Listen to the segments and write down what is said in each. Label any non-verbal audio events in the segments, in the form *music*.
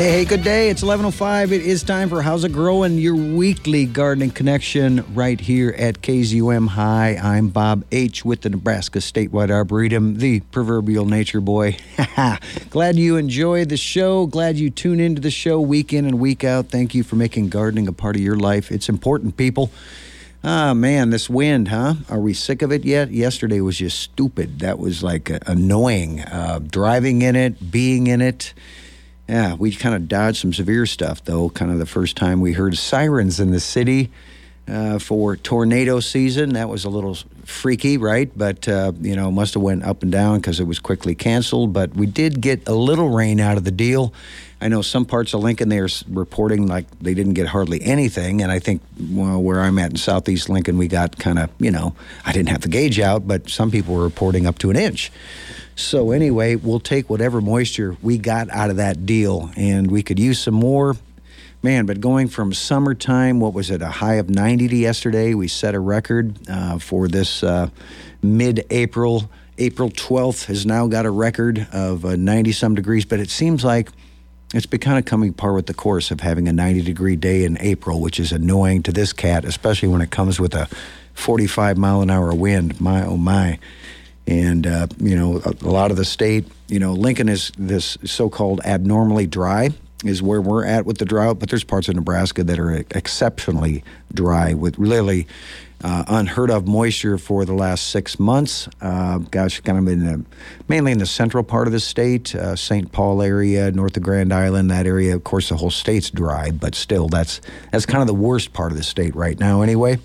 Hey, hey, good day. It's 11.05. It is time for How's It Growing, your weekly gardening connection right here at KZUM High. I'm Bob H. with the Nebraska Statewide Arboretum, the proverbial nature boy. *laughs* Glad you enjoy the show. Glad you tune into the show week in and week out. Thank you for making gardening a part of your life. It's important, people. Ah, man, this wind, huh? Are we sick of it yet? Yesterday was just stupid. That was like annoying. Uh, driving in it, being in it. Yeah, we kind of dodged some severe stuff, though. Kind of the first time we heard sirens in the city uh, for tornado season. That was a little freaky, right? But uh, you know, must have went up and down because it was quickly canceled. But we did get a little rain out of the deal. I know some parts of Lincoln they are reporting like they didn't get hardly anything, and I think well, where I'm at in Southeast Lincoln, we got kind of you know I didn't have the gauge out, but some people were reporting up to an inch. So anyway, we'll take whatever moisture we got out of that deal, and we could use some more. Man, but going from summertime, what was it, a high of 90 to yesterday? We set a record uh, for this uh, mid April. April 12th has now got a record of 90 uh, some degrees, but it seems like it's been kind of coming par with the course of having a 90 degree day in April, which is annoying to this cat, especially when it comes with a 45 mile an hour wind. My, oh my. And, uh, you know, a, a, lot of the state, you know, Lincoln is this so called abnormally dry, is where we're at with the drought, but there's parts of Nebraska that are exceptionally dry with really uh, unheard of moisture for the last six months. Uh, gosh, kind of in the, mainly in the central part of the state, uh, St. Paul area, north of Grand Island, that area. Of course, the whole state's dry, but still, that's that's kind of the worst part of the state right now, anyway.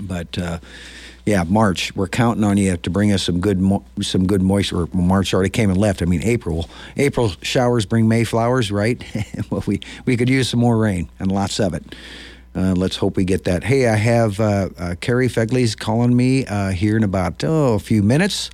But uh, yeah, March. We're counting on you to bring us some good, mo- some good moisture. March already came and left. I mean, April. April showers bring May flowers, right? *laughs* well, we we could use some more rain and lots of it. Uh, let's hope we get that. Hey, I have uh, uh, Carrie Fegley's calling me uh, here in about oh, a few minutes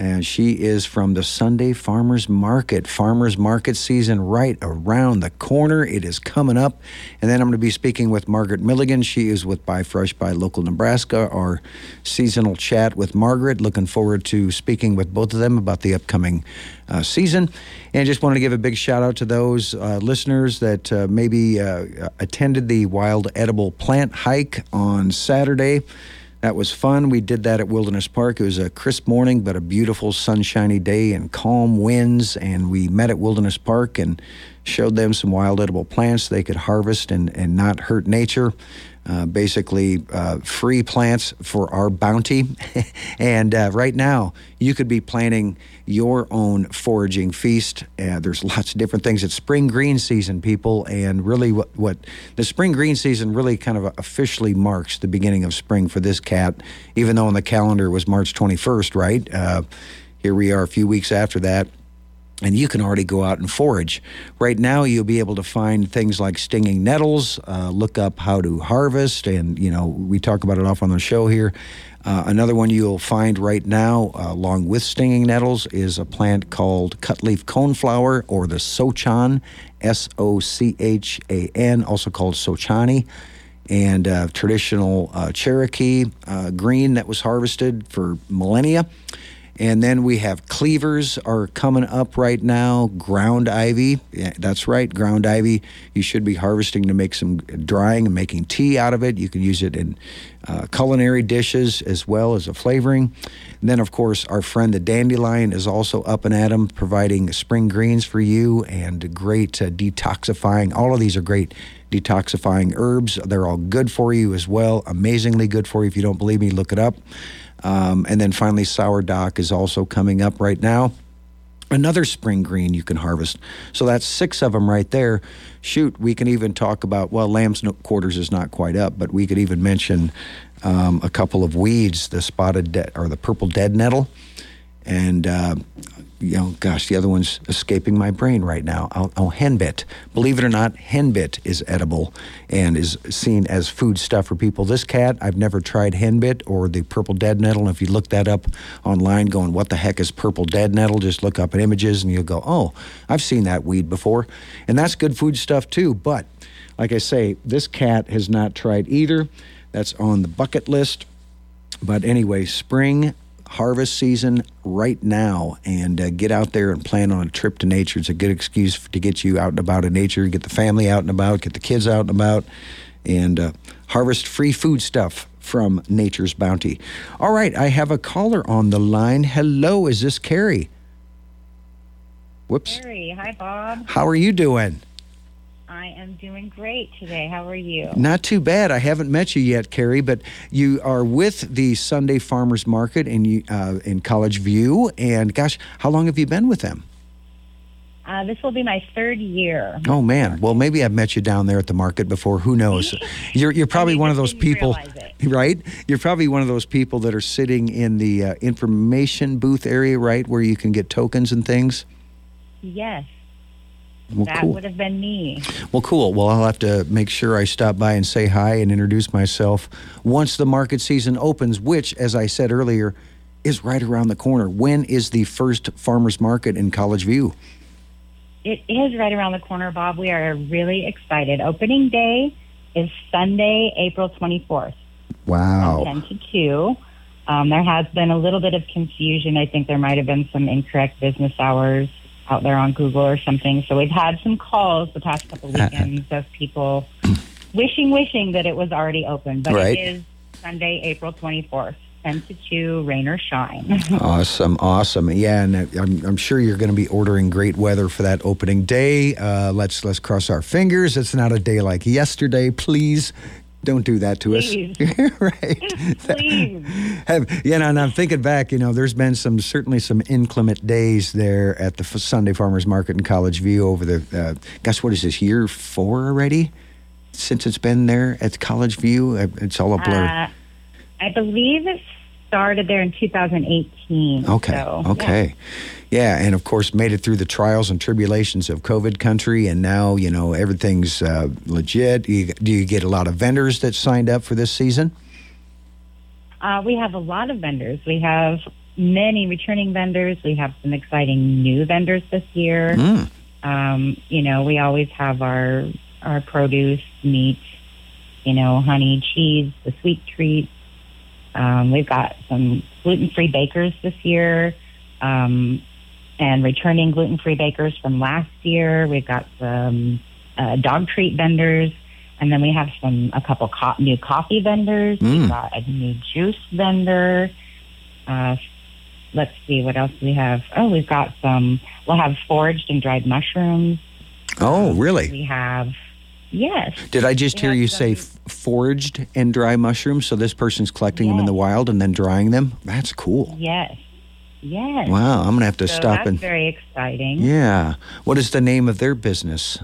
and she is from the Sunday Farmers Market. Farmers Market season right around the corner. It is coming up. And then I'm going to be speaking with Margaret Milligan. She is with Buy Fresh Buy Local Nebraska, our seasonal chat with Margaret. Looking forward to speaking with both of them about the upcoming uh, season. And just wanted to give a big shout out to those uh, listeners that uh, maybe uh, attended the Wild Edible Plant Hike on Saturday. That was fun. We did that at Wilderness Park. It was a crisp morning, but a beautiful sunshiny day and calm winds. And we met at Wilderness Park and showed them some wild edible plants they could harvest and, and not hurt nature. Uh, basically, uh, free plants for our bounty. *laughs* and uh, right now, you could be planning your own foraging feast. Uh, there's *laughs* lots of different things. It's spring green season, people, and really, what, what the spring green season really kind of officially marks the beginning of spring for this cat, even though on the calendar it was March 21st, right? Uh, here we are a few weeks after that and you can already go out and forage. Right now, you'll be able to find things like stinging nettles. Uh, look up how to harvest, and you know we talk about it off on the show here. Uh, another one you'll find right now, uh, along with stinging nettles, is a plant called cutleaf coneflower or the sochan, S O C H A N, also called sochani, and uh, traditional uh, Cherokee uh, green that was harvested for millennia. And then we have cleavers are coming up right now. Ground ivy, yeah, that's right, ground ivy. You should be harvesting to make some drying and making tea out of it. You can use it in uh, culinary dishes as well as a flavoring. And then, of course, our friend the dandelion is also up and at at 'em, providing spring greens for you and great uh, detoxifying. All of these are great detoxifying herbs. They're all good for you as well. Amazingly good for you. If you don't believe me, look it up. Um, and then finally, Sour Dock is also coming up right now. Another spring green you can harvest. So that's six of them right there. Shoot, we can even talk about, well, lamb's quarters is not quite up, but we could even mention um, a couple of weeds, the spotted de- or the purple dead nettle. And uh, you know, gosh, the other one's escaping my brain right now. Oh, henbit. Believe it or not, henbit is edible and is seen as food stuff for people. This cat, I've never tried henbit or the purple dead nettle. And if you look that up online, going, what the heck is purple dead nettle? Just look up at images and you'll go, oh, I've seen that weed before. And that's good food stuff too. But like I say, this cat has not tried either. That's on the bucket list. But anyway, spring harvest season right now and uh, get out there and plan on a trip to nature. It's a good excuse to get you out and about in nature, get the family out and about, get the kids out and about, and uh, harvest free food stuff from Nature's Bounty. All right, I have a caller on the line. Hello, is this Carrie? Whoops. Carrie, hi, Bob. How are you doing? I am doing great today. How are you? Not too bad. I haven't met you yet, Carrie, but you are with the Sunday Farmers Market in uh, in College View. And gosh, how long have you been with them? Uh, this will be my third year. Oh man! Well, maybe I've met you down there at the market before. Who knows? You're you're probably one of those people, *laughs* right? You're probably one of those people that are sitting in the uh, information booth area, right, where you can get tokens and things. Yes. Well, that cool. would have been me. Well, cool. Well, I'll have to make sure I stop by and say hi and introduce myself once the market season opens, which, as I said earlier, is right around the corner. When is the first farmers market in College View? It is right around the corner, Bob. We are really excited. Opening day is Sunday, April 24th. Wow. 10 to 2. Um, there has been a little bit of confusion. I think there might have been some incorrect business hours out there on Google or something. So we've had some calls the past couple weekends of people wishing, wishing that it was already open. But Right. it is Sunday, April 24th, 10 to 2, rain or shine. *laughs* Awesome, awesome. Yeah, and I'm, I'm sure you're going to be ordering great weather for that opening day. Uh, let's let's cross our fingers. It's not a day like yesterday. Please don't do that to Please. us. *laughs* right. *laughs* Please. Have, you know, and I'm thinking back, you know, there's been some certainly some inclement days there at the Sunday Farmers Market in College View over the, uh, gosh, what is this, year four already? Since it's been there at College View? Uh, It's all a blur. Uh, I believe it started there in 2018. Okay. so, okay. Yeah. And of course made it through the trials and tribulations of COVID country, and now you know everything's uh, legit. You, do you get a lot of vendors that signed up for this season? Uh, we have a lot of vendors. We have many returning vendors. We have some exciting new vendors this year. Mm. Um, you know, we always have our our produce, meat, you know, honey, cheese, the sweet treats. Um, we've got some gluten free bakers this year, um, and returning gluten free bakers from last year. We've got some uh, dog treat vendors, and then we have some a couple co- new coffee vendors. Mm. We've got a new juice vendor. Uh, let's see what else we have. Oh, we've got some. We'll have foraged and dried mushrooms. Oh, really? We have, yes, Did I just we hear you some- say foraged and dry mushrooms? So this person's collecting them in the wild and then drying them? That's cool. yes, yes. Wow, I'm gonna have to so stop that's and. very exciting. Yeah. What is the name of their business?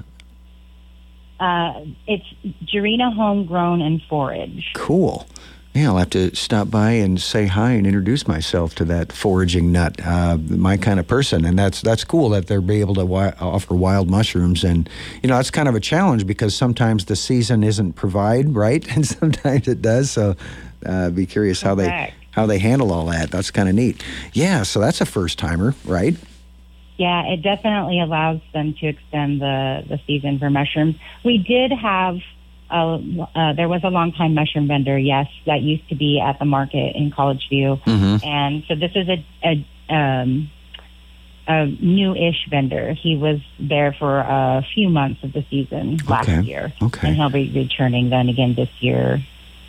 Uh, it's Jarena Homegrown and Forage. Cool. Yeah, I'll have to stop by and say hi and introduce myself to that foraging nut, uh, my kind of person, and that's that's cool that they're be able to wi- offer wild mushrooms, and you know that's kind of a challenge because sometimes the season isn't provide right, *laughs* and sometimes it does. So, uh, be curious how they Correct. How they handle all that. That's kind of neat. Yeah, so that's a first timer, right? Yeah, it definitely allows them to extend the, the season for mushrooms. We did have, a, uh, there was a longtime mushroom vendor, yes, that used to be at the market in College View. Mm-hmm. And so this is a, a, um, a new-ish vendor. He was there for a few months of the season last Okay. year. Okay. And he'll be returning then again this year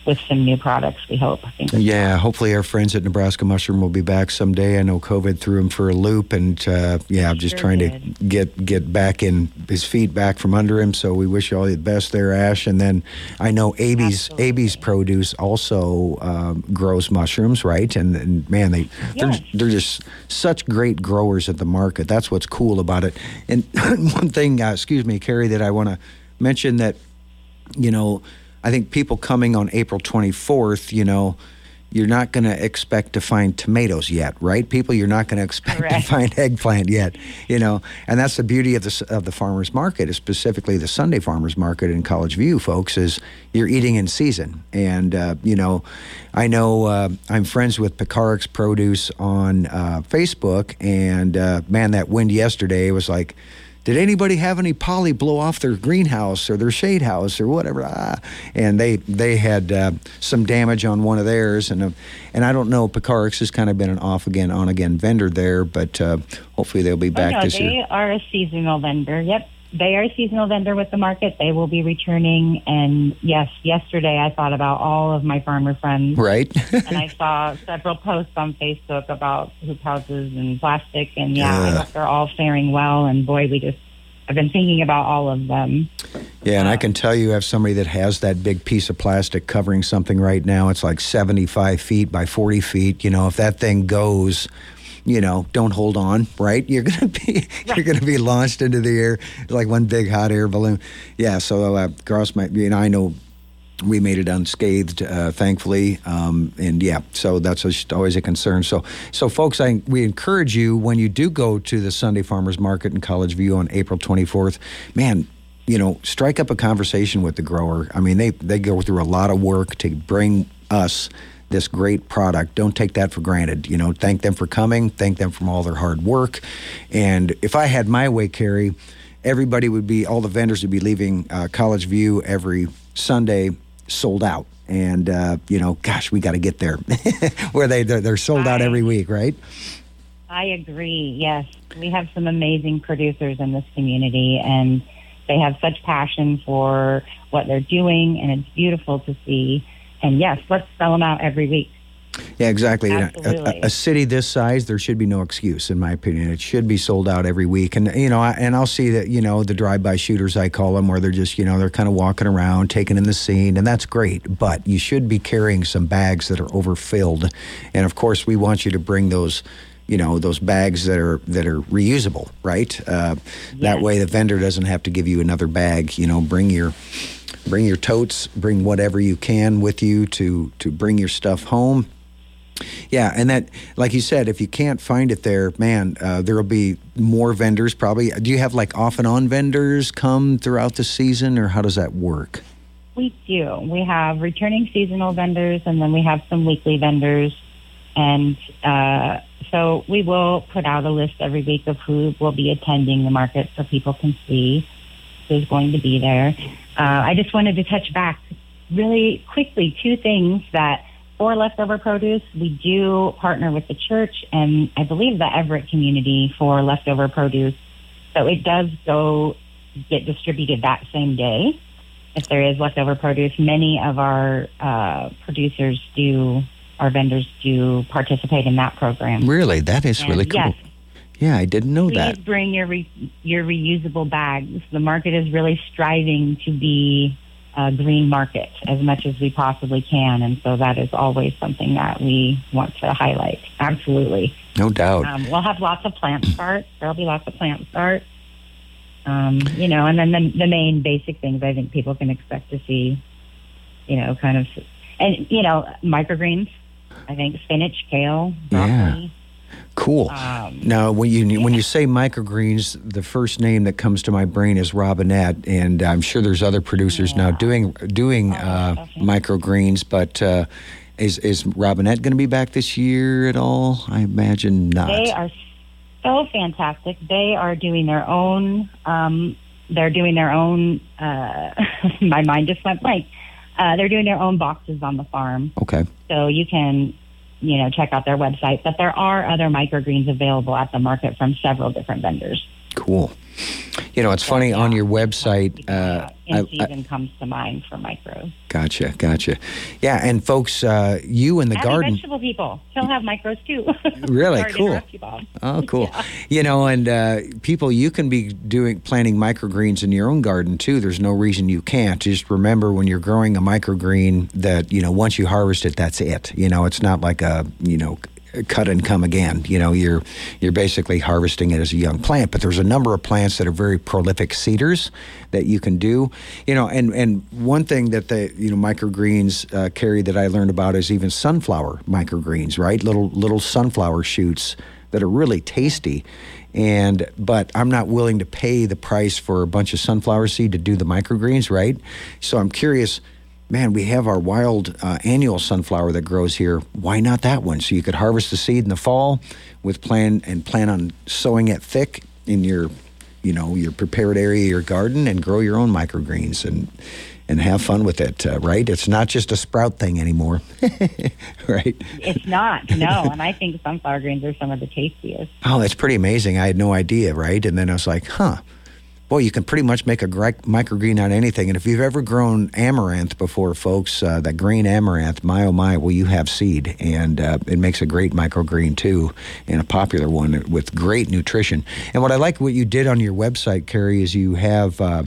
with some new products, we hope. I think. Yeah, hopefully our friends at Nebraska Mushroom will be back someday. I know COVID threw him for a loop, and uh, yeah, I'm just Sure trying did. to get get back in his feet back from under him. So we wish you all the best there, Ash. And then I know AB's Absolutely. AB's Produce also um, grows mushrooms, right? And, and man, they they're, they're just such great growers at the market. That's what's cool about it. And *laughs* one thing, uh, excuse me, Carrie, that I want to mention that you know, I think people coming on April 24th, you know, you're not going to expect to find tomatoes yet, right? People, you're not going to expect to find *laughs* eggplant yet, you know, and that's the beauty of the of the farmers market, specifically the Sunday farmers market in College View, folks. Is you're eating in season, and uh, you know, I know uh, I'm friends with Picarix Produce on uh, Facebook, and uh, man, that wind yesterday was like did anybody have any poly blow off their greenhouse or their shade house or whatever? Ah. And they they had uh, some damage on one of theirs, and uh, and I don't know. Picarix has kind of been an off again, on again vendor there, but uh, hopefully they'll be back oh, no, this they year. are a seasonal vendor. Yep. They are a seasonal vendor with the market. They will be returning. And yes, yesterday I thought about all of my farmer friends. Right. and I saw several posts on Facebook about hoop houses and plastic. And yeah, I hope they're all faring well. And boy, we just, I've been thinking about all of them. Yeah, and I can tell you, I have somebody that has that big piece of plastic covering something right now. It's like 75 feet by 40 feet. You know, if that thing goes, you know, don't hold on, right? You're gonna *laughs* be you're gonna be launched into the air like one big hot air balloon. Yeah, so uh, Gross might, you know, I know we made it unscathed, uh, thankfully, um, and yeah, so that's just always a concern. So, so folks, I we encourage you when you do go to the Sunday Farmers Market in College View on April 24th, man. You know, strike up a conversation with the grower. I mean, they they go through a lot of work to bring us this great product. Don't take that for granted. You know, thank them for coming. Thank them for all their hard work. And if I had my way, Carrie, everybody would be all the vendors would be leaving uh, College View every Sunday sold out. And uh, you know, gosh, we got to get there *laughs* where they they're, they're sold out every week, right? I agree. Yes, we have some amazing producers in this community, and they have such passion for what they're doing, and it's beautiful to see. And yes, let's sell them out every week. Yeah, exactly. A- Absolutely. A, a city this size, there should be no excuse, in my opinion. It should be sold out every week, and you know, I, and I'll see that you know the drive-by shooters I call them, where they're just you know they're kind of walking around, taking in the scene, and that's great. But you should be carrying some bags that are overfilled, and of course, we want you to bring those. You know those bags that are that are reusable, right? Uh, That way, the vendor doesn't have to give you another bag. You know, bring your bring your totes, bring whatever you can with you to to bring your stuff home. Yeah, and that, like you said, if you can't find it there, man, uh, there'll be more vendors probably. Do you have like off and on vendors come throughout the season, or how does that work? We do. We have returning seasonal vendors, and then we have some weekly vendors. And uh, so we will put out a list every week of who will be attending the market so people can see who's going to be there. Uh, I just wanted to touch back really quickly two things that for leftover produce, we do partner with the church and I believe the Everett community for leftover produce. So it does go get distributed that same day if there is leftover produce. Many of our uh, producers do, our vendors do participate in that program. Really, that is And really cool. Yes, Yeah, I didn't know please that. bring your re- your reusable bags. The market is really striving to be a green market as much as we possibly can, and so that is always something that we want to highlight. Absolutely. No doubt. Um, we'll have lots of plant starts. There'll be lots of plant starts. Um, you know, and then the, the main basic things I think people can expect to see, you know, kind of, and, you know, microgreens. I think spinach, kale, broccoli. Cool. Um, Now, when you when you say microgreens, the first name that comes to my brain is Robinette, and I'm sure there's other producers now doing doing Oh, uh, microgreens. But uh, is is Robinette going to be back this year at all? I imagine not. They are so fantastic. They are doing their own. Um, they're doing their own. Uh, *laughs* my mind just went blank. Uh, they're doing their own boxes on the farm, Okay. so you can, you know, check out their website. But there are other microgreens available at the market from several different vendors. Cool. You know, it's funny on your website. Uh, I, in I, comes to mind for micros. gotcha, gotcha. Yeah, and folks, uh, you in the And garden. vegetable people, he'll have micros too. *laughs* Really? Cool. interrupt you, Bob. Oh, cool. *laughs* You know, and uh, people, you can be doing planting microgreens in your own garden too. There's no reason you can't. Just remember when you're growing a microgreen that you know once you harvest it, that's it. You know, it's not like a you know cut and come again. You know, you're you're basically harvesting it as a young plant. But there's a number of plants that are very prolific seeders that you can do. You know, and and one thing that the you know microgreens uh, Carrie that I learned about is even sunflower microgreens, right? Little little sunflower shoots that are really tasty. And but I'm not willing to pay the price for a bunch of sunflower seed to do the microgreens, right? So I'm curious man, we have our wild uh, annual sunflower that grows here. Why not that one? So you could harvest the seed in the fall with plan and plan on sowing it thick in your you know your prepared area, your garden, and grow your own microgreens and and have fun with it. Uh, right? It's not just a sprout thing anymore, *laughs* right? It's not. No, and I think sunflower greens are some of the tastiest. Oh, that's pretty amazing. I had no idea, right? And then I was like, huh boy, you can pretty much make a microgreen out of anything. And if you've ever grown amaranth before, folks, uh, that green amaranth, my oh my, well, you have seed. And uh, it makes a great microgreen too, and a popular one with great nutrition. And what I like what you did on your website, Carrie, is you have. Uh,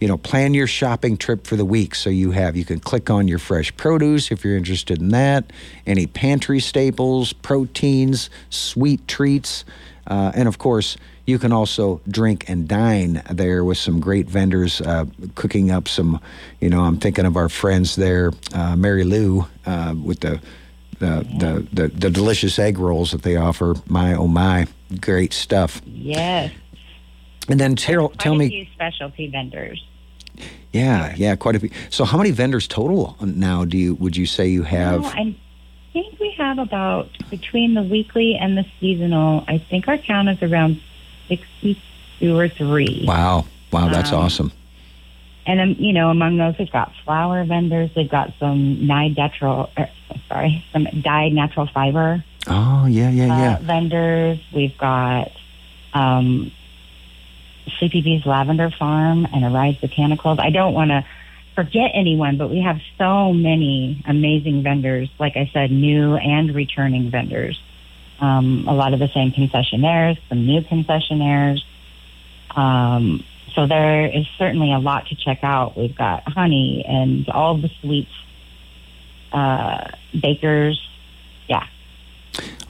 you know, plan your shopping trip for the week. So you have, you can click on your fresh produce if you're interested in that, any pantry staples, proteins, sweet treats, uh, and of course, you can also drink and dine there with some great vendors uh, cooking up some, you know, I'm thinking of our friends there, uh, Mary Lou, uh, with the the, the, the, the, delicious egg rolls that they offer. My, oh my, great stuff. Yes. And then tell, tell me. specialty vendors. Yeah, yeah, quite a few. So, how many vendors total now do you would you say you have? No, I think we have about between the weekly and the seasonal. I think our count is around 62 or three. Wow. Wow, that's um, awesome. And, um, you know, among those, we've got flower vendors. We've got some natural, er, sorry, some dyed natural fiber. Oh, yeah, yeah, uh, yeah. vendors. We've got um, Sleepy Bee's Lavender Farm and Arise Botanicals. I don't want to forget anyone, but we have so many amazing vendors. Like I said, new and returning vendors um, a lot of the same concessionaires, some new concessionaires. Um, so there is certainly a lot to check out. We've got honey and all the sweets, uh, bakers. Yeah.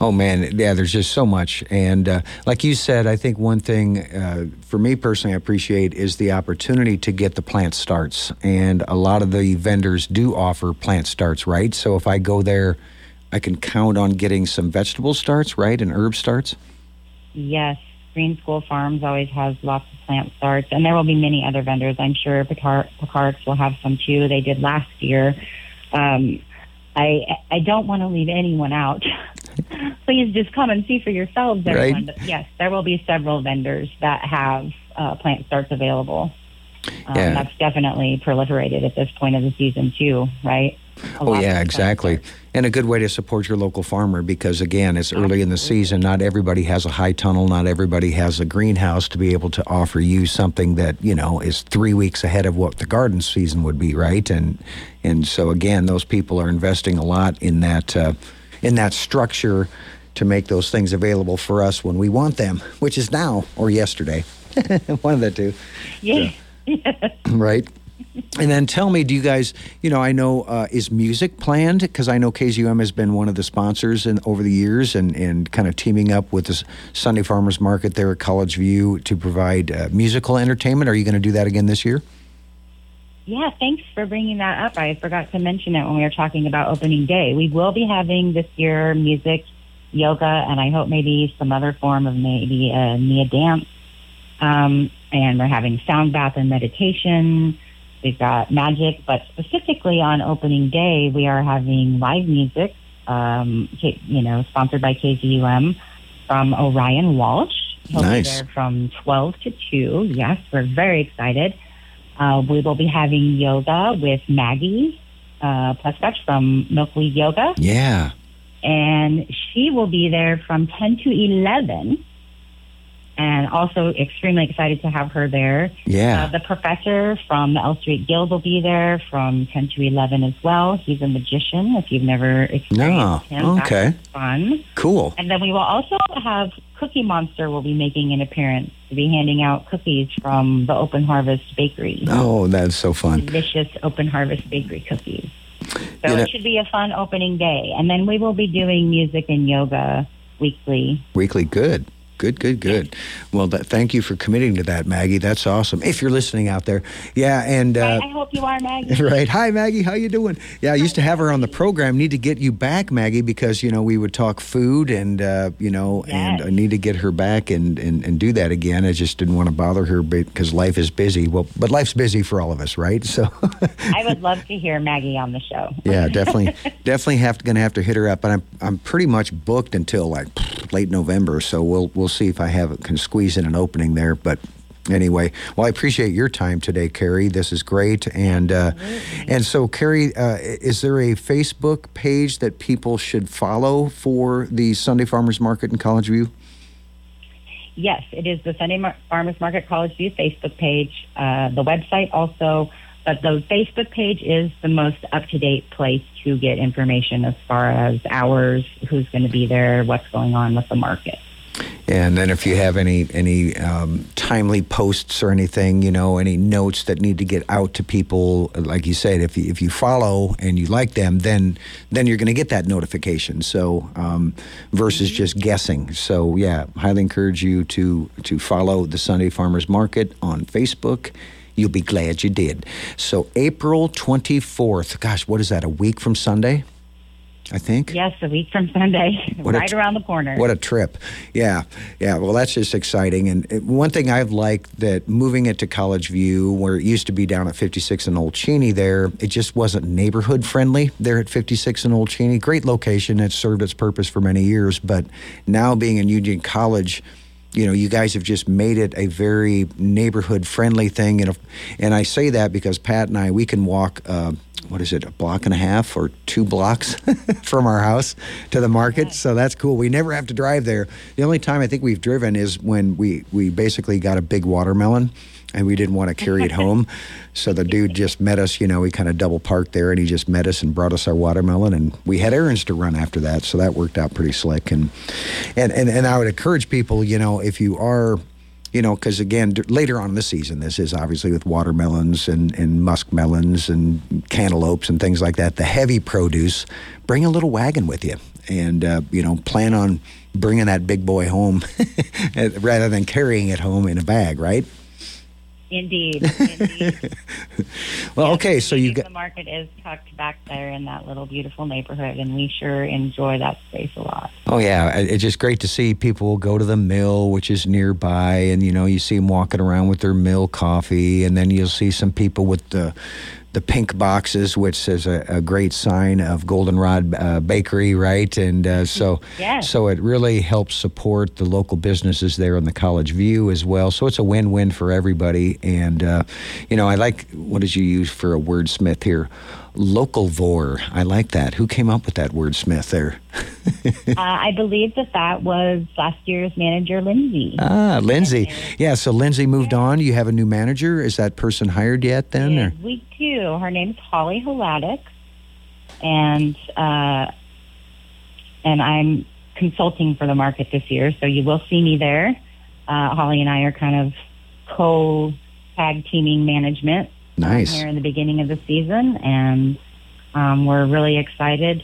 Oh man, yeah. There's just so much, and uh, like you said, I think one thing uh, for me personally, I appreciate is the opportunity to get the plant starts, and a lot of the vendors do offer plant starts, right? So if I go there I can count on getting some vegetable starts, right, and herb starts? Yes. Green School Farms always has lots of plant starts, and there will be many other vendors. I'm sure Picard's will have some too. They did last year. Um, I I don't want to leave anyone out. *laughs* Please just come and see for yourselves, everyone. Right. But yes, there will be several vendors that have uh, plant starts available. Um, yeah. That's definitely proliferated at this point of the season too, right? Oh yeah, exactly. And a good way to support your local farmer because again, it's early in the season. Not everybody has a high tunnel. Not everybody has a greenhouse to be able to offer you something that you know is three weeks ahead of what the garden season would be, right? And and so again, those people are investing a lot in that uh, in that structure to make those things available for us when we want them, which is now or yesterday, *laughs* one of the two. Yeah. So, *laughs* right and then tell me, do you guys, you know, I know, uh, is music planned? Because I know KZUM has been one of the sponsors in, over the years and, and kind of teaming up with the Sunday Farmers Market there at College View to provide uh, musical entertainment. Are you going to do that again this year? Yeah, thanks for bringing that up. I forgot to mention it when we were talking about opening day. We will be having this year music, yoga, and I hope maybe some other form of maybe a Nia dance. Um, and we're having sound bath and meditation We've got magic, but specifically on opening day, we are having live music, um, you know, sponsored by KZUM from Orion Walsh. He'll nice. be there from 12 to 2. Yes, we're very excited. Uh, we will be having yoga with Maggie uh, Pleskach from Milkweed Yoga. Yeah. And she will be there from 10 to 11 and also extremely excited to have her there. Yeah. Uh, the professor from the L Street Guild will be there from 10 to 11 as well. He's a magician if you've never experienced no. him. Okay. That's fun. Cool. And then we will also have Cookie Monster will be making an appearance to be handing out cookies from the Open Harvest Bakery. Oh, that's so fun. Delicious Open Harvest Bakery cookies. So you know, it should be a fun opening day. And then we will be doing music and yoga weekly. Weekly, good. Good, good, good. Well, that, thank you for committing to that, Maggie. That's awesome. If you're listening out there, yeah, and uh, I hope you are, Maggie. *laughs* Right. Hi, Maggie. How you doing? Yeah, I used to have her on the program. Need to get you back, Maggie, because you know we would talk food, and uh, you know, yes. and I need to get her back and, and and do that again. I just didn't want to bother her because life is busy. Well, but life's busy for all of us, right? So *laughs* I would love to hear Maggie on the show. yeah, definitely, *laughs* definitely have to gonna have to hit her up. But I'm I'm pretty much booked until like late November, so we'll we'll see if I have can squeeze in an opening there. But anyway, well, I appreciate your time today, Carrie. This is great. And uh, and so, Carrie, uh, is there a Facebook page that people should follow for the Sunday Farmers Market in College View? Yes, it is the Sunday Mar- Farmers Market College View Facebook page. Uh, the website also, but the Facebook page is the most up to date place to get information as far as hours, who's going to be there, what's going on with the market. And then if you have any any um, timely posts or anything, you know, any notes that need to get out to people, like you said, if you, if you follow and you like them, then then you're going to get that notification. So um, versus just guessing. So yeah, highly encourage you to to follow the Sunday Farmers Market on Facebook. You'll be glad you did. So April 24th. Gosh, what is that? A week from Sunday? I think. Yes, a week from Sunday, *laughs* What right tr- around the corner. What a trip. Yeah. Yeah. Well, that's just exciting. And it- one thing I've liked that moving it to College View, where it used to be down at 56 and Old Cheney there, it just wasn't neighborhood friendly there at 56 and Old Cheney. Great location. It served its purpose for many years. But now being in Union College, you know, you guys have just made it a very neighborhood friendly thing. And, if, and I say that because Pat and I, we can walk, uh, what is it, a block and a half or two blocks *laughs* from our house to the market. So that's cool. We never have to drive there. The only time I think we've driven is when we, we basically got a big watermelon and we didn't want to carry it home. *laughs* So the dude just met us, you know, we kind of double parked there and he just met us and brought us our watermelon and we had errands to run after that. So that worked out pretty slick. And, and, and, and I would encourage people, you know, if you are, you know, because again, d- later on in the season, this is obviously with watermelons and, and muskmelons and cantaloupes and things like that, the heavy produce, bring a little wagon with you and, uh, you know, plan on bringing that big boy home *laughs* rather than carrying it home in a bag, right? Indeed. Indeed. *laughs* Well, okay, so you get the market is tucked back there in that little beautiful neighborhood, and we sure enjoy that space a lot. oh yeah, it's just great to see people go to the mill, which is nearby, and you know, you see them walking around with their mill coffee, and then you'll see some people with the the pink boxes, which is a, a great sign of Goldenrod uh, Bakery, right? And uh, so, Yes. so it really helps support the local businesses there in the College View as well. So it's a win-win for everybody. And uh, you know, I like what did you use for a wordsmith here? Local vor. I like that. Who came up with that word, Smith, there? *laughs* uh, I believe that that was last year's manager, Lindsay. Ah, Lindsay. Yeah. So Lindsay moved on. You have a new manager. Is that person hired yet? Then, or? We do. Her name's Holly Holadik, and uh, and I'm consulting for the market this year, so you will see me there. Uh, Holly and I are kind of co tag teaming management Nice. here in the beginning of the season, and um, we're really excited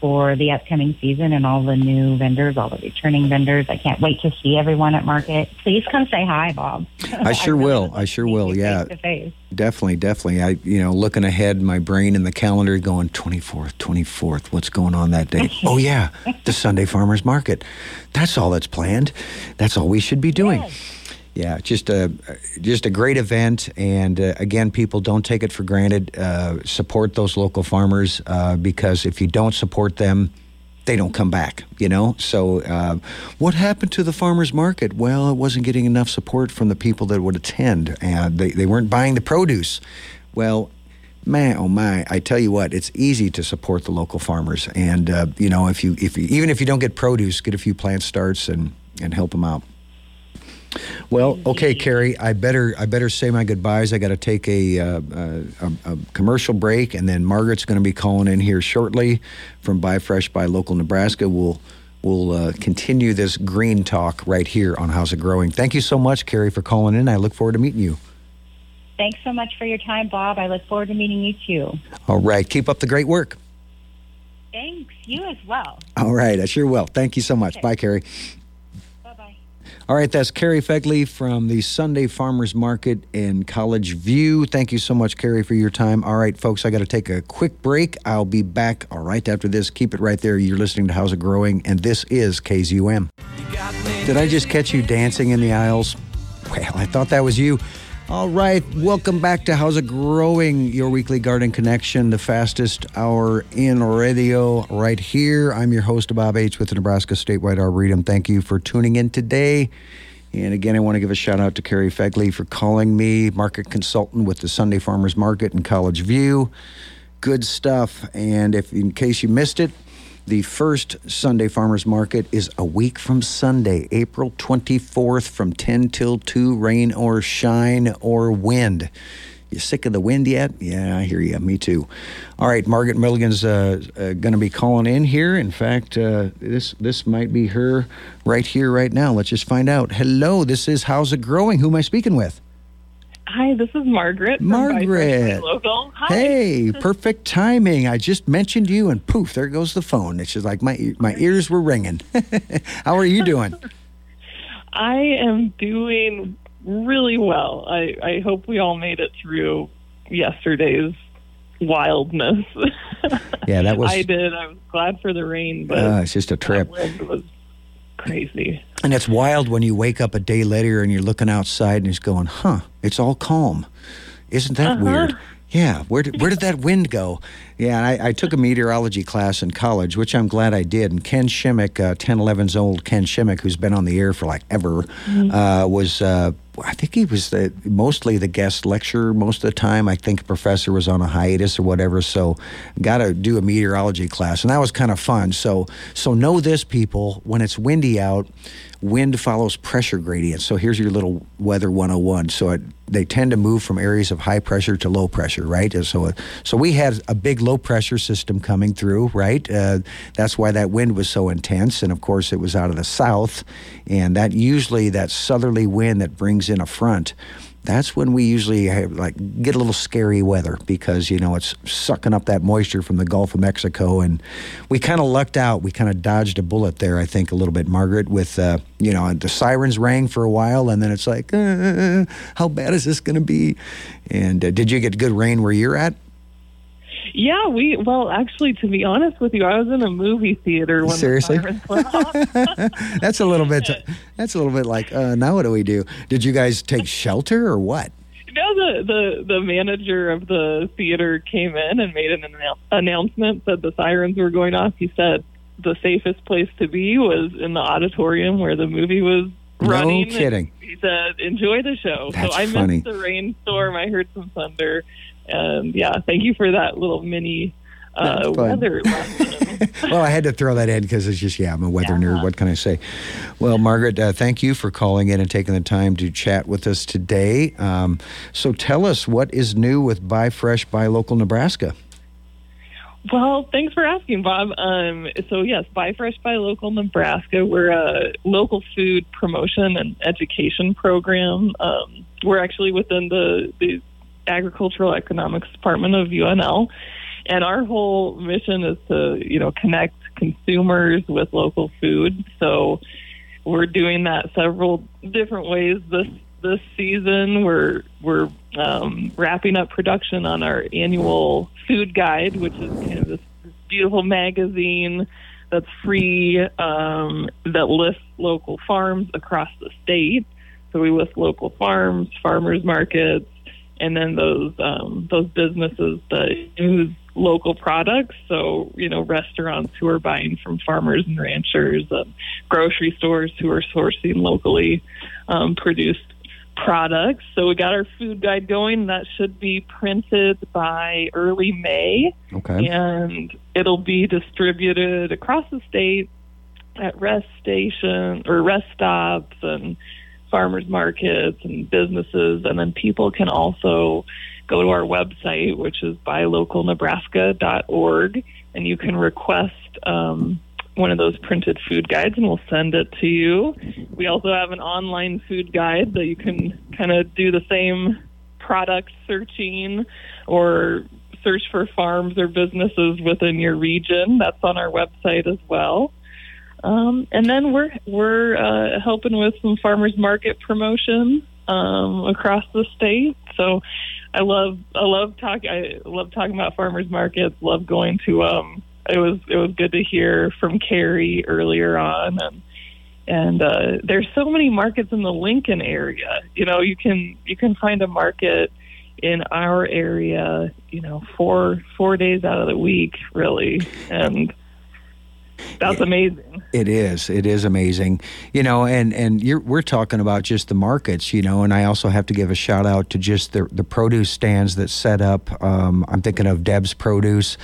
for the upcoming season and all the new vendors, all the returning vendors. I can't wait to see everyone at market. Please come say hi, Bob. *laughs* I sure really *laughs* will. I sure will, yeah. face to face. Definitely, definitely. I, you know, looking ahead, my brain in the calendar going 24th, 24th. What's going on that day? *laughs* oh, yeah, the Sunday Farmers Market. That's all that's planned. That's all we should be doing. Yes. Yeah, just a just a great event, and uh, again, people don't take it for granted. Uh, support those local farmers uh, because if you don't support them, they don't come back. You know. So, uh, what happened to the farmers market? Well, it wasn't getting enough support from the people that would attend, and they they weren't buying the produce. Well. Man, oh my! I tell you what, it's easy to support the local farmers, and uh, you know, if you if you, even if you don't get produce, get a few plant starts and and help them out. Well, okay, Carrie. I better I better say my goodbyes. I got to take a, uh, a, a, a commercial break, and then Margaret's going to be calling in here shortly from Buy Fresh Buy Local Nebraska. We'll we'll uh, continue this green talk right here on How's It Growing. Thank you so much, Carrie, for calling in. I look forward to meeting you. Thanks so much for your time, Bob. I look forward to meeting you too. All right, keep up the great work. Thanks. You as well. All right, I sure will. Thank you so much. Okay. Bye, Carrie. All right, that's Carrie Fegley from the Sunday Farmers Market in College View. Thank you so much, Carrie, for your time. All right, folks, I got to take a quick break. I'll be back all right after this. Keep it right there. You're listening to How's It Growing, and this is KZUM. Did I just catch you dancing in the aisles? Well, I thought that was you. All right, welcome back to How's It Growing, your weekly garden connection, the fastest hour in radio right here. I'm your host, Bob H. with the Nebraska Statewide Arboretum. Thank you for tuning in today. And again, I want to give a shout out to Carrie Fegley for calling me, market consultant with the Sunday Farmers Market in College View. Good stuff. And if in case you missed it, the first Sunday Farmers Market is a week from Sunday, April 24th from 10 till 2, rain or shine or wind. You sick of the wind yet? Yeah, I hear you. Me too. All right, Margaret Milligan's uh, uh, going to be calling in here. In fact, uh, this this might be her right here, right now. Let's just find out. Hello, this is How's It Growing? Who am I speaking with? Hi, this is Margaret. Margaret. Local. Hi. Hey, perfect timing. I just mentioned you, and poof, there goes the phone. It's just like my my ears were ringing. *laughs* How are you doing? *laughs* I am doing really well. I, I hope we all made it through yesterday's wildness. *laughs* Yeah, that was. I did. I was glad for the rain, but Uh, it's just a trip. Crazy. And it's wild when you wake up a day later and you're looking outside and it's going, huh, it's all calm. Isn't that Uh-huh. weird? Yeah, where did, where did that wind go? Yeah, I, I took a meteorology class in college, which I'm glad I did. And Ken Siemek, uh, 10, 11's old Ken Siemek, who's been on the air for like ever, uh, was, uh, I think he was the, mostly the guest lecturer most of the time. I think professor was on a hiatus or whatever. So got to do a meteorology class. And that was kind of fun. So, so know this, people, when it's windy out, wind follows pressure gradients. So here's your little weather 101. So it, they tend to move from areas of high pressure to low pressure, right? And So, so we had a big low pressure system coming through, right? Uh, that's why that wind was so intense. And of course, it was out of the south, and that usually that southerly wind that brings in a front. That's when we usually have, like get a little scary weather because you know it's sucking up that moisture from the Gulf of Mexico, and we kind of lucked out. We kind of dodged a bullet there, I think, a little bit, Margaret. With uh, you know the sirens rang for a while, and then it's like, uh, how bad is this going to be? And uh, did you get good rain where you're at? Yeah, we well, actually, to be honest with you, I was in a movie theater when Seriously? the sirens went off. *laughs* that's a little bit. That's a little bit like. Uh, now what do we do? Did you guys take shelter or what? No, the, the the manager of the theater came in and made an annou- announcement that the sirens were going off. He said the safest place to be was in the auditorium where the movie was running. and kidding. He said, "Enjoy the show." That's so I funny. missed the rainstorm. I heard some thunder, and yeah, thank you for that little mini uh, weather *laughs* well, I had to throw that in because it's just, yeah, I'm a weather nerd. What can I say? Well, Margaret, uh, thank you for calling in and taking the time to chat with us today. Um, so tell us what is new with Buy Fresh, Buy Local Nebraska. Well, thanks for asking, Bob. Um, so, yes, Buy Fresh Buy Local Nebraska. We're a local food promotion and education program. Um, we're actually within the, the Agricultural Economics Department of UNL. And our whole mission is to, you know, connect consumers with local food. So we're doing that several different ways this this season. We're we're um, wrapping up production on our annual food guide, which is kind of this, beautiful magazine that's free um, that lists local farms across the state. So we list local farms, farmers markets, and then those um, those businesses that use local products. So you know, restaurants who are buying from farmers and ranchers, and grocery stores who are sourcing locally um, produced products. So we got our food guide going. That should be printed by early May, Okay. and it'll be distributed across the state at rest stations or rest stops and farmers markets and businesses. And then people can also go to our website, which is buylocalnebraska.org, and you can request um, one of those printed food guides, and we'll send it to you. We also have an online food guide that you can kind of do the same product searching or search for farms or businesses within your region. That's on our website as well. Um, and then we're we're uh, helping with some farmers market promotion um, across the state. So I love I love talking I love talking about farmers markets. Love going to um. It was it was good to hear from Carrie earlier on and and uh, there's so many markets in the Lincoln area. You know, you can you can find a market in our area. You know, four four days out of the week, really, and That's amazing. It is. It is amazing. You know, and and you're, we're talking about just the markets. You know, and I also have to give a shout out to just the the produce stands that set up. Um, I'm thinking of Deb's Produce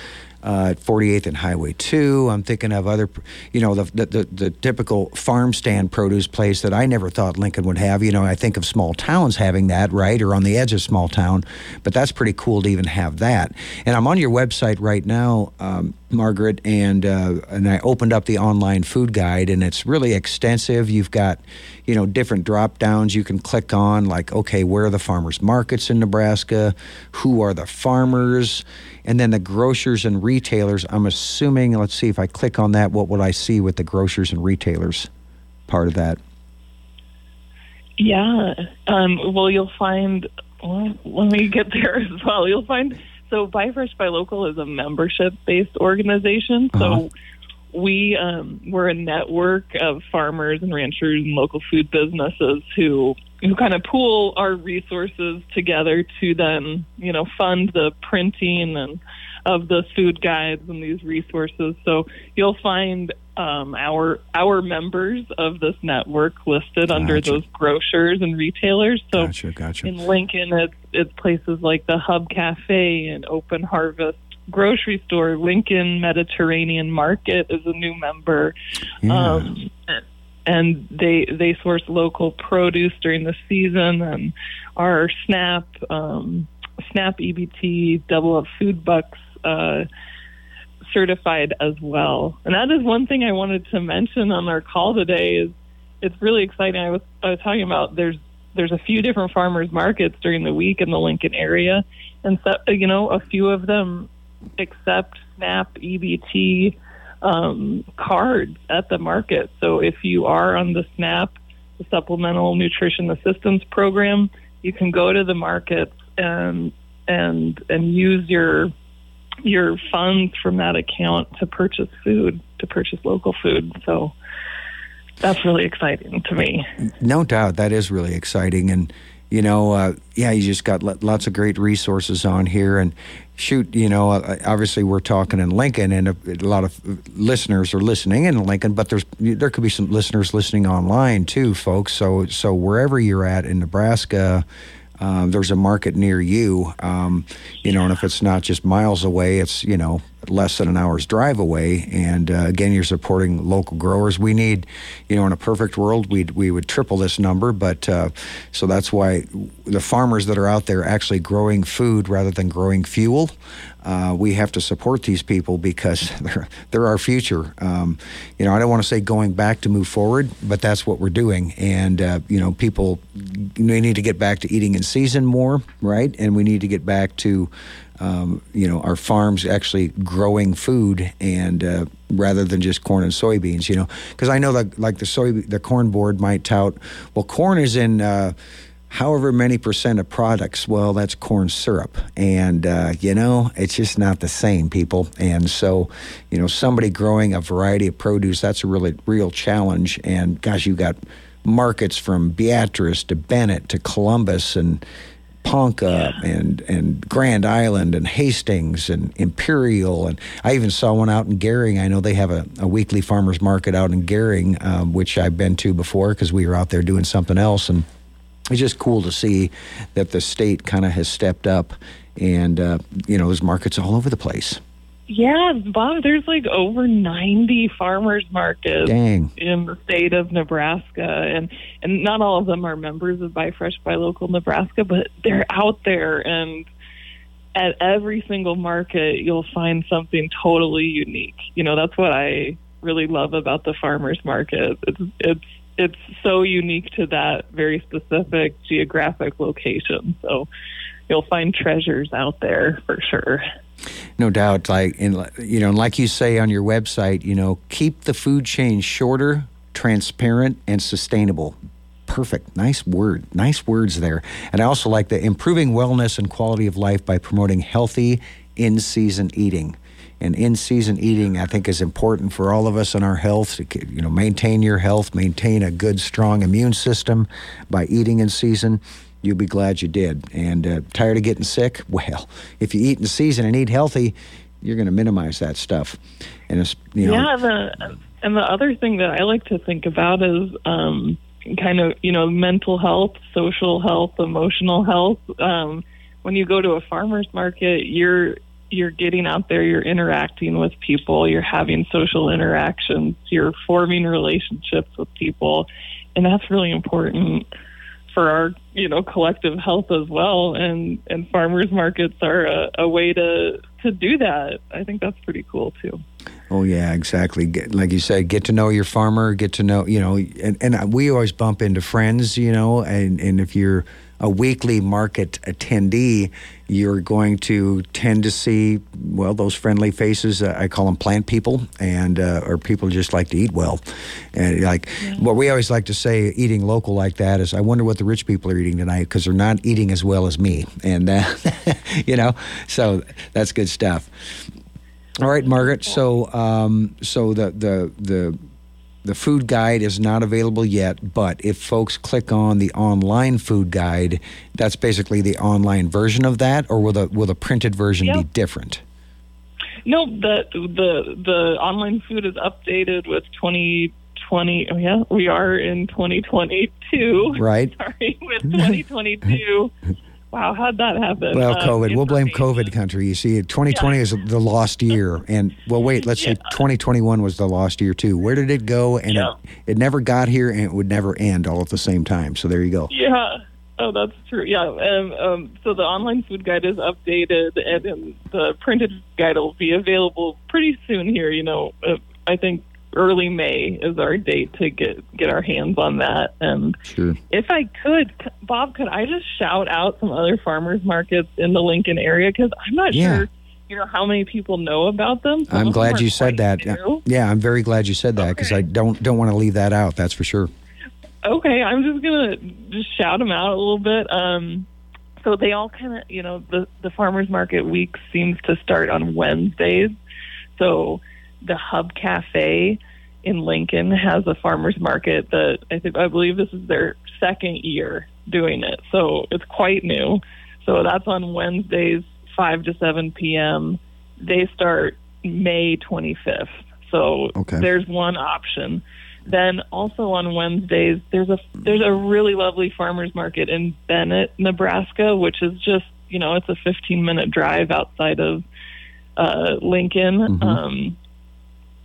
uh, at 48th and Highway 2. I'm thinking of other, you know, the, the, the, the, typical farm stand produce place that I never thought Lincoln would have. You know, I think of small towns having that, right, or on the edge of small town, but that's pretty cool to even have that. And I'm on your website right now, um, Margaret, and uh, and I opened up the online food guide, and it's really extensive. You've got, you know, different drop downs you can click on, like, okay, where are the farmers markets in Nebraska? Who are the farmers? And then the grocers and retailers, I'm assuming, let's see if I click on that, what would I see with the grocers and retailers part of that? Yeah. Um, well, you'll find, well, let me get there as well. You'll find, so Buy Fresh Buy Local is a membership based organization. So uh-huh. we, um, we're a network of farmers and ranchers and local food businesses who who kind of pool our resources together to then, you know, fund the printing and of the food guides and these resources. So you'll find um, our our members of this network listed gotcha. under those grocers and retailers. So gotcha, gotcha. in Lincoln, it's it's places like the Hub Cafe and Open Harvest grocery store. Lincoln Mediterranean Market is a new member. Yeah. Um, and they they source local produce during the season and our snap um, snap ebt double up food bucks uh, certified as well and that is one thing i wanted to mention on our call today is it's really exciting i was i was talking about there's there's a few different farmers markets during the week in the lincoln area and so you know a few of them accept snap ebt um, cards at the market. So if you are on the SNAP, the Supplemental Nutrition Assistance Program, you can go to the market and and and use your your funds from that account to purchase food, to purchase local food. So that's really exciting to me. No doubt, that is really exciting, and you know, uh, yeah, you just got lots of great resources on here. And shoot, you know, uh, obviously we're talking in Lincoln, and a, a, lot of listeners are listening in Lincoln, but there's there could be some listeners listening online too, folks. So so wherever you're at in Nebraska. Um, there's a market near you, um, you know, and if it's not just miles away, it's you know less than an hour's drive away. And uh, again, you're supporting local growers. We need, you know, in a perfect world, we we would triple this number. But uh, so that's why the farmers that are out there actually growing food rather than growing fuel. Uh, we have to support these people because *laughs* they're they're our future. Um, you know, I don't want to say going back to move forward, but that's what we're doing. And uh, you know, people they need to get back to eating in season more, right? And we need to get back to um, you know, our farms actually growing food and uh, rather than just corn and soybeans, you know, because I know that like the soy, the corn board might tout, well, corn is in uh, however many percent of products. Well, that's corn syrup, and uh, you know, it's just not the same, people. And so, you know, somebody growing a variety of produce, that's a really real challenge. And gosh, you got markets from Beatrice to Bennett to Columbus and Ponca yeah. and and Grand Island and Hastings and Imperial and I even saw one out in Gering. I know they have a, a weekly farmers market out in Gering, um, which I've been to before because we were out there doing something else, and it's just cool to see that the state kind of has stepped up, and uh, you know there's markets all over the place. Yeah, Bob, there's like over 90 farmers markets Dang. in the state of Nebraska and and not all of them are members of Buy Fresh Buy Local Nebraska, but they're out there and at every single market you'll find something totally unique. You know, that's what I really love about the farmers market. It's it's it's so unique to that very specific geographic location. So you'll find treasures out there for sure. No doubt. Like in, you know, like you say on your website, you know, keep the food chain shorter, transparent, and sustainable. Perfect. Nice word. Nice words there. And I also like the improving wellness and quality of life by promoting healthy in-season eating. And in-season eating, I think, is important for all of us in our health. To, you know, maintain your health, maintain a good, strong immune system by eating in season you'll be glad you did. And uh, tired of getting sick? *laughs* Well, if you eat in season and eat healthy, you're going to minimize that stuff. And it's you know, yeah, the, and the other thing that I like to think about is um, kind of you know mental health, social health, emotional health. Um, when you go to a farmer's market, you're you're getting out there, you're interacting with people, you're having social interactions, you're forming relationships with people, and that's really important for our you know collective health as well. And and farmers markets are a, a way to to do that. I think that's pretty cool too. Oh yeah, exactly. Get, like you said, get to know your farmer, get to know you know, and, and we always bump into friends, you know, and and if you're a weekly market attendee, you're going to tend to see well those friendly faces. Uh, I call them plant people, and uh, or people just like to eat well. And like yeah. what we always like to say, eating local like that is, I wonder what the rich people are eating tonight because they're not eating as well as me, and uh, *laughs* you know, so that's good stuff. All right, Margaret. So, um, so the the the the food guide is not available yet, but if folks click on the online food guide, that's basically the online version of that, or will the will the printed version yep. be different? No, the the the online food is updated with 2020. Oh yeah, we are in 2022. Right. *laughs* Sorry, with 2022 *laughs* wow, how'd that happen? Well, uh, COVID. we'll blame COVID country. You see, 2020 yeah. is the lost year. And, well, wait, let's yeah. say 2021 was the lost year, too. Where did it go? And yeah. it, it never got here and it would never end all at the same time. So there you go. Yeah. Oh, that's true. Yeah. Um, um, so the online food guide is updated, and, the printed guide will be available pretty soon here. You know, uh, I think early May is our date to get get our hands on that. And sure. if I could, Bob, could I just shout out some other farmers markets in the Lincoln area because I'm not yeah. sure. You know how many people know about them. Some I'm glad you said that. New. Yeah, I'm very glad you said that because okay. I don't don't want to leave that out. That's for sure. Okay, I'm just gonna just shout them out a little bit. Um, so they all kind of, you know, the the farmers market week seems to start on Wednesdays. So the Hub Cafe in Lincoln has a farmers market that I think I believe this is their second year doing it. So it's quite new. So that's on Wednesdays 5 to 7 p.m. They start May 25th. So okay. there's one option. Then also on Wednesdays there's a there's a really lovely farmers market in Bennett, Nebraska, which is just, you know, it's a 15 minute drive outside of uh, Lincoln. Mm-hmm. Um,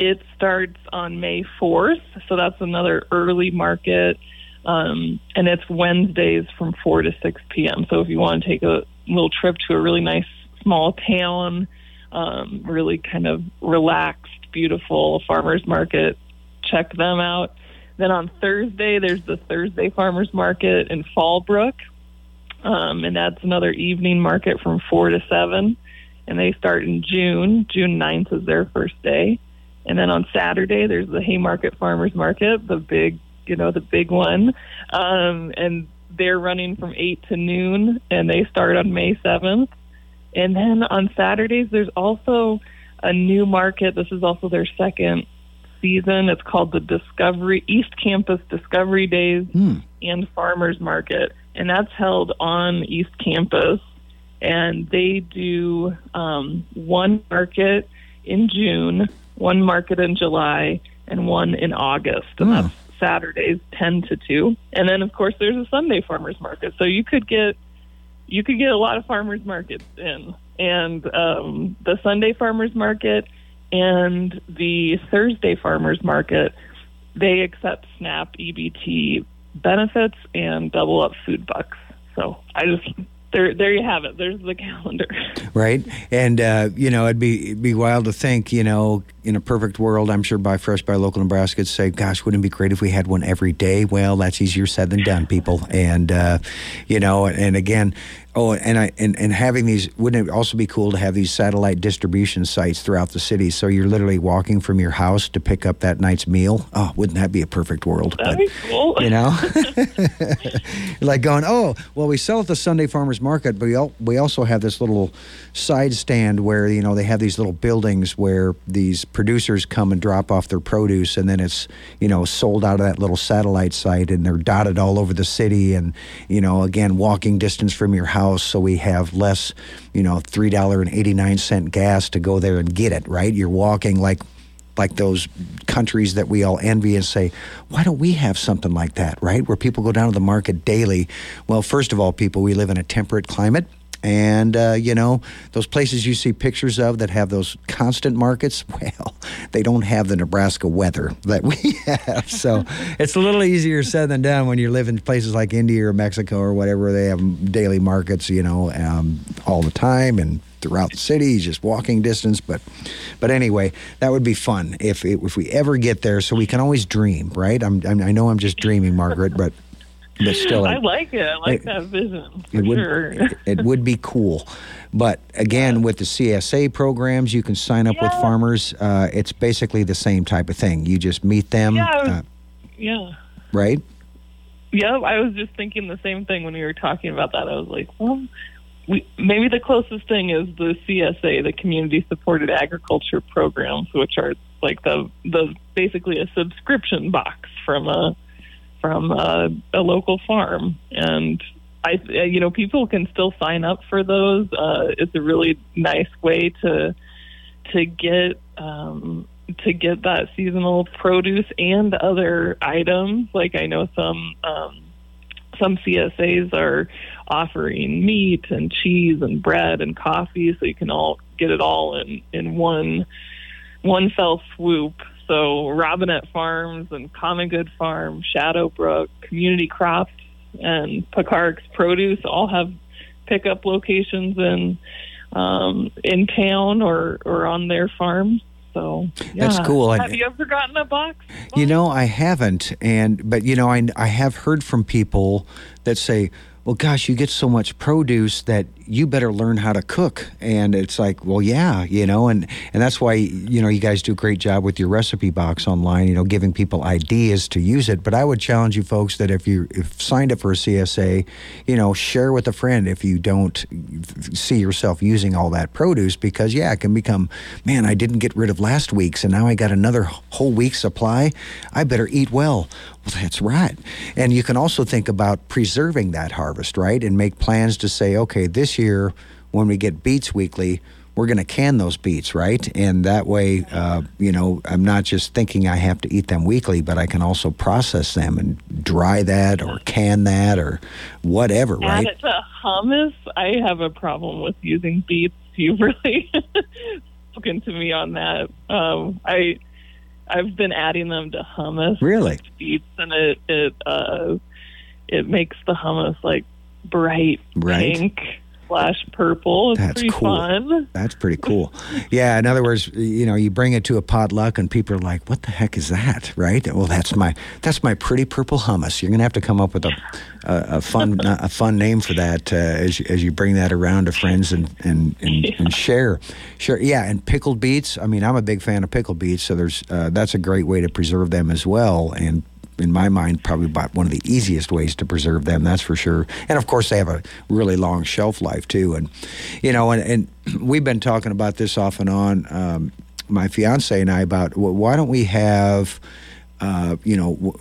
it starts on May 4th, so that's another early market. Um, and it's Wednesdays from 4 to 6 p.m. So if you want to take a little trip to a really nice small town, um, really kind of relaxed, beautiful farmers market, check them out. Then on Thursday, there's the Thursday Farmers Market in Fallbrook. Um, and that's another evening market from 4 to 7. And they start in June. June 9th is their first day. And then on Saturday, there's the Haymarket Farmers Market, the big, you know, the big one. Um, and they're running from 8 to noon, and they start on May 7th. And then on Saturdays, there's also a new market. This is also their second season. It's called the Discovery East Campus Discovery Days mm. and Farmers Market, and that's held on East Campus. And they do um, one market in June one market in July, and one in August. And that's Saturdays 10 to 2. And then of course there's a Sunday farmers market. So you could get you could get a lot of farmers markets in. And um, the Sunday farmers market and the Thursday farmers market, they accept SNAP EBT benefits and double up food bucks. So I just there, there you have it. There's the calendar. *laughs* Right, and uh, you know, it'd be it'd be wild to think, you know, in a perfect world, I'm sure Buy Fresh Buy Local Nebraska say, "Gosh, wouldn't it be great if we had one every day?" Well, that's easier said than done, people. And uh, you know, and again, oh, and I and, and having these wouldn't it also be cool to have these satellite distribution sites throughout the city, so you're literally walking from your house to pick up that night's meal. Oh, wouldn't that be a perfect world? That'd but, be cool. You know, *laughs* *laughs* like going, oh, well, we sell at the Sunday Farmers Market, but we al- we also have this little side stand where you know they have these little buildings where these producers come and drop off their produce, and then it's you know sold out of that little satellite site, and they're dotted all over the city, and you know again walking distance from your house house so we have less, you know, $3.89 gas to go there and get it, right? You're walking like like those countries that we all envy and say, why don't we have something like that, right? Where people go down to the market daily. Well, first of all, people, we live in a temperate climate. And, uh, you know, those places you see pictures of that have those constant markets, *laughs* well, they don't have the Nebraska weather that we *laughs* have. So it's a little easier said than done when you live in places like India or Mexico or whatever. They have daily markets, you know, um, all the time and throughout the city, just walking distance. But, but anyway, that would be fun if if we ever get there. So we can always dream, right? I'm, I'm I know I'm just dreaming, Margaret, but but still, I like it. I like it, that vision. it would, sure. it, it, would be cool. But again, yeah. with the CSA programs, you can sign up yeah. with farmers. Uh, it's basically the same type of thing. You just meet them. Yeah. Uh, yeah. Right? Yeah, I was just thinking the same thing when we were talking about that. I was like, well, we, maybe the closest thing is the CSA, the Community Supported Agriculture Programs, which are like the the basically a subscription box from a from a, local farm, and I, you know, people can still sign up for those. Uh, it's a really nice way to to get um, to get that seasonal produce and other items. Like I know some um, some CSAs are offering meat and cheese and bread and coffee, so you can all get it all in in one one fell swoop. So Robinette Farms and Common Good Farm, Shadowbrook, Community Crops, and Pekarek's Produce all have pickup locations in um, in town or or on their farms. So yeah. that's cool. Have you ever gotten a box? You know, I haven't, and but you know, I I have heard from people that say, well, gosh, you get so much produce that you better learn how to cook. And it's like, well, yeah, you know, and, and that's why, you know, you guys do a great job with your recipe box online, you know, giving people ideas to use it. But I would challenge you folks that if you if signed up for a CSA, you know, share with a friend if you don't see yourself using all that produce because, yeah, it can become, man, I didn't get rid of last week's and now I got another whole week's supply. I better eat well. Well, that's right. And you can also think about preserving that harvest, right? And make plans to say, okay, this year when we get beets weekly, we're going to can those beets, right? And that way, uh, you know, I'm not just thinking I have to eat them weekly, but I can also process them and dry that or can that or whatever, right? Add it to hummus. I have a problem with using beets. *laughs* You've really spoken to me on that. Um, I I've been adding them to hummus. Really? Beets, and it it uh, it makes the hummus like bright right. pink slash purple. It's That's pretty cool. fun. That's pretty cool. yeah. In other words, you know, you bring it to a potluck and people are like, "What the heck is that?" Right? Well, that's my that's my pretty purple hummus. You're gonna have to come up with a a, a fun *laughs* a fun name for that uh, as as you bring that around to friends and and and, yeah. and, share share. Yeah, and pickled beets. I mean, I'm a big fan of pickled beets, so there's uh, that's a great way to preserve them as well and in my mind, probably about one of the easiest ways to preserve them. That's for sure. And of course, they have a really long shelf life too. And you know, and, and *clears throat* we've been talking about this off and on. Um, my fiance and I about well, why don't we have uh, you know,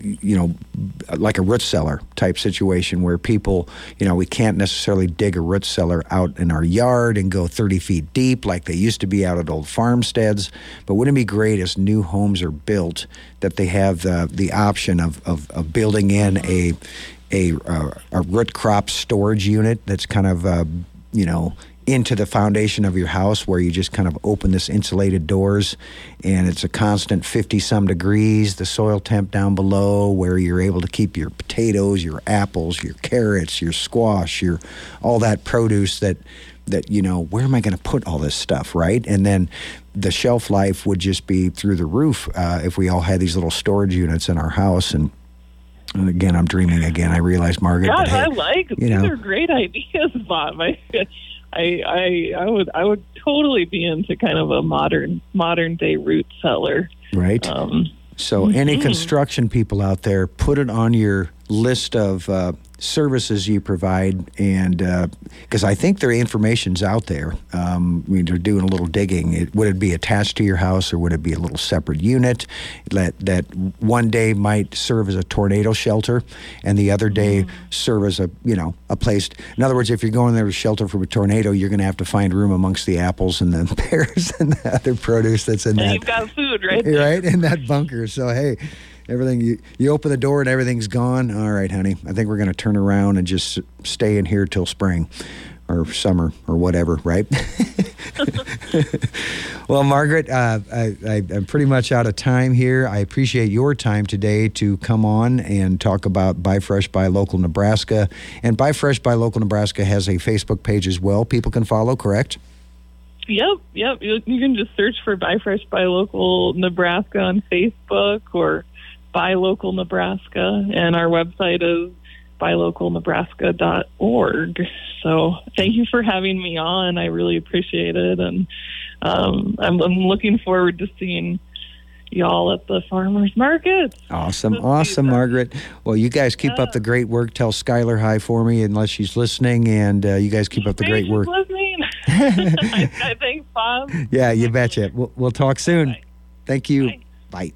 you know, like a root cellar type situation where people, you know, we can't necessarily dig a root cellar out in our yard and go 30 feet deep like they used to be out at old farmsteads. But wouldn't it be great as new homes are built that they have the the option of of, of building in a a, uh, a root crop storage unit that's kind of uh, you know into the foundation of your house where you just kind of open this insulated doors and it's a constant 50 some degrees the soil temp down below where you're able to keep your potatoes your apples your carrots your squash your all that produce that that you know where am i going to put all this stuff right and then the shelf life would just be through the roof uh, if we all had these little storage units in our house and and again, I'm dreaming again. I realize, Margaret. God, hey, I like you these know, are great *laughs* ideas, Bob. I, I, I, I would, I would totally be into kind of a modern, modern day root cellar. Right. Um, so, mm-hmm. any construction people out there, put it on your list of uh, services you provide, and because uh, I think their information's out there. Um, I mean, they're doing a little digging. It, would it be attached to your house, or would it be a little separate unit that that one day might serve as a tornado shelter, and the other day mm. serve as a you know a place. In other words, if you're going there to shelter from a tornado, you're going to have to find room amongst the apples and the *laughs* pears and the other produce that's in and that. You've got food, right? *laughs* Right in that bunker. So hey everything you you open the door and everything's gone. All right, honey. I think we're going to turn around and just stay in here till spring or summer or whatever, right? *laughs* well, Margaret, uh, I, am pretty much out of time here. I appreciate your time today to come on and talk about Buy Fresh Buy Local Nebraska. And Buy Fresh Buy Local Nebraska has a Facebook page as well. People can follow, correct? Yep, yep. You, you can just search for Buy Fresh Buy Local Nebraska on Facebook or Buy Local Nebraska, and our website is buylocalnebraska.org. So thank you for having me on. I really appreciate it, and um, I'm, I'm looking forward to seeing y'all at the farmers market. Awesome, awesome, Margaret. Well, you guys keep yeah. up the great work. Tell Skylar hi for me, unless she's listening, and uh, you guys keep up the great work. Listening. *laughs* *laughs* Thanks, Bob. Yeah, you betcha. We'll, we'll talk soon. Bye. Thank you. Bye. Bye.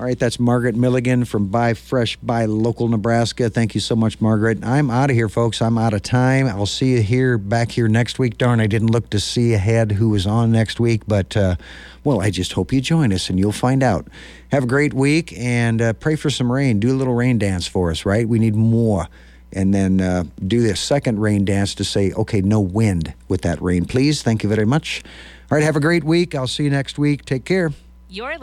All right, that's Margaret Milligan from Buy Fresh Buy Local Nebraska. Thank you so much, Margaret. I'm out of here, folks. I'm out of time. I'll see you here back here next week. Darn, I didn't look to see ahead who was on next week, but uh, well, I just hope you join us and you'll find out. Have a great week and uh, pray for some rain. Do a little rain dance for us, right? We need more. And then uh, do this second rain dance to say, okay, no wind with that rain, please. Thank you very much. All right, have a great week. I'll see you next week. Take care. You're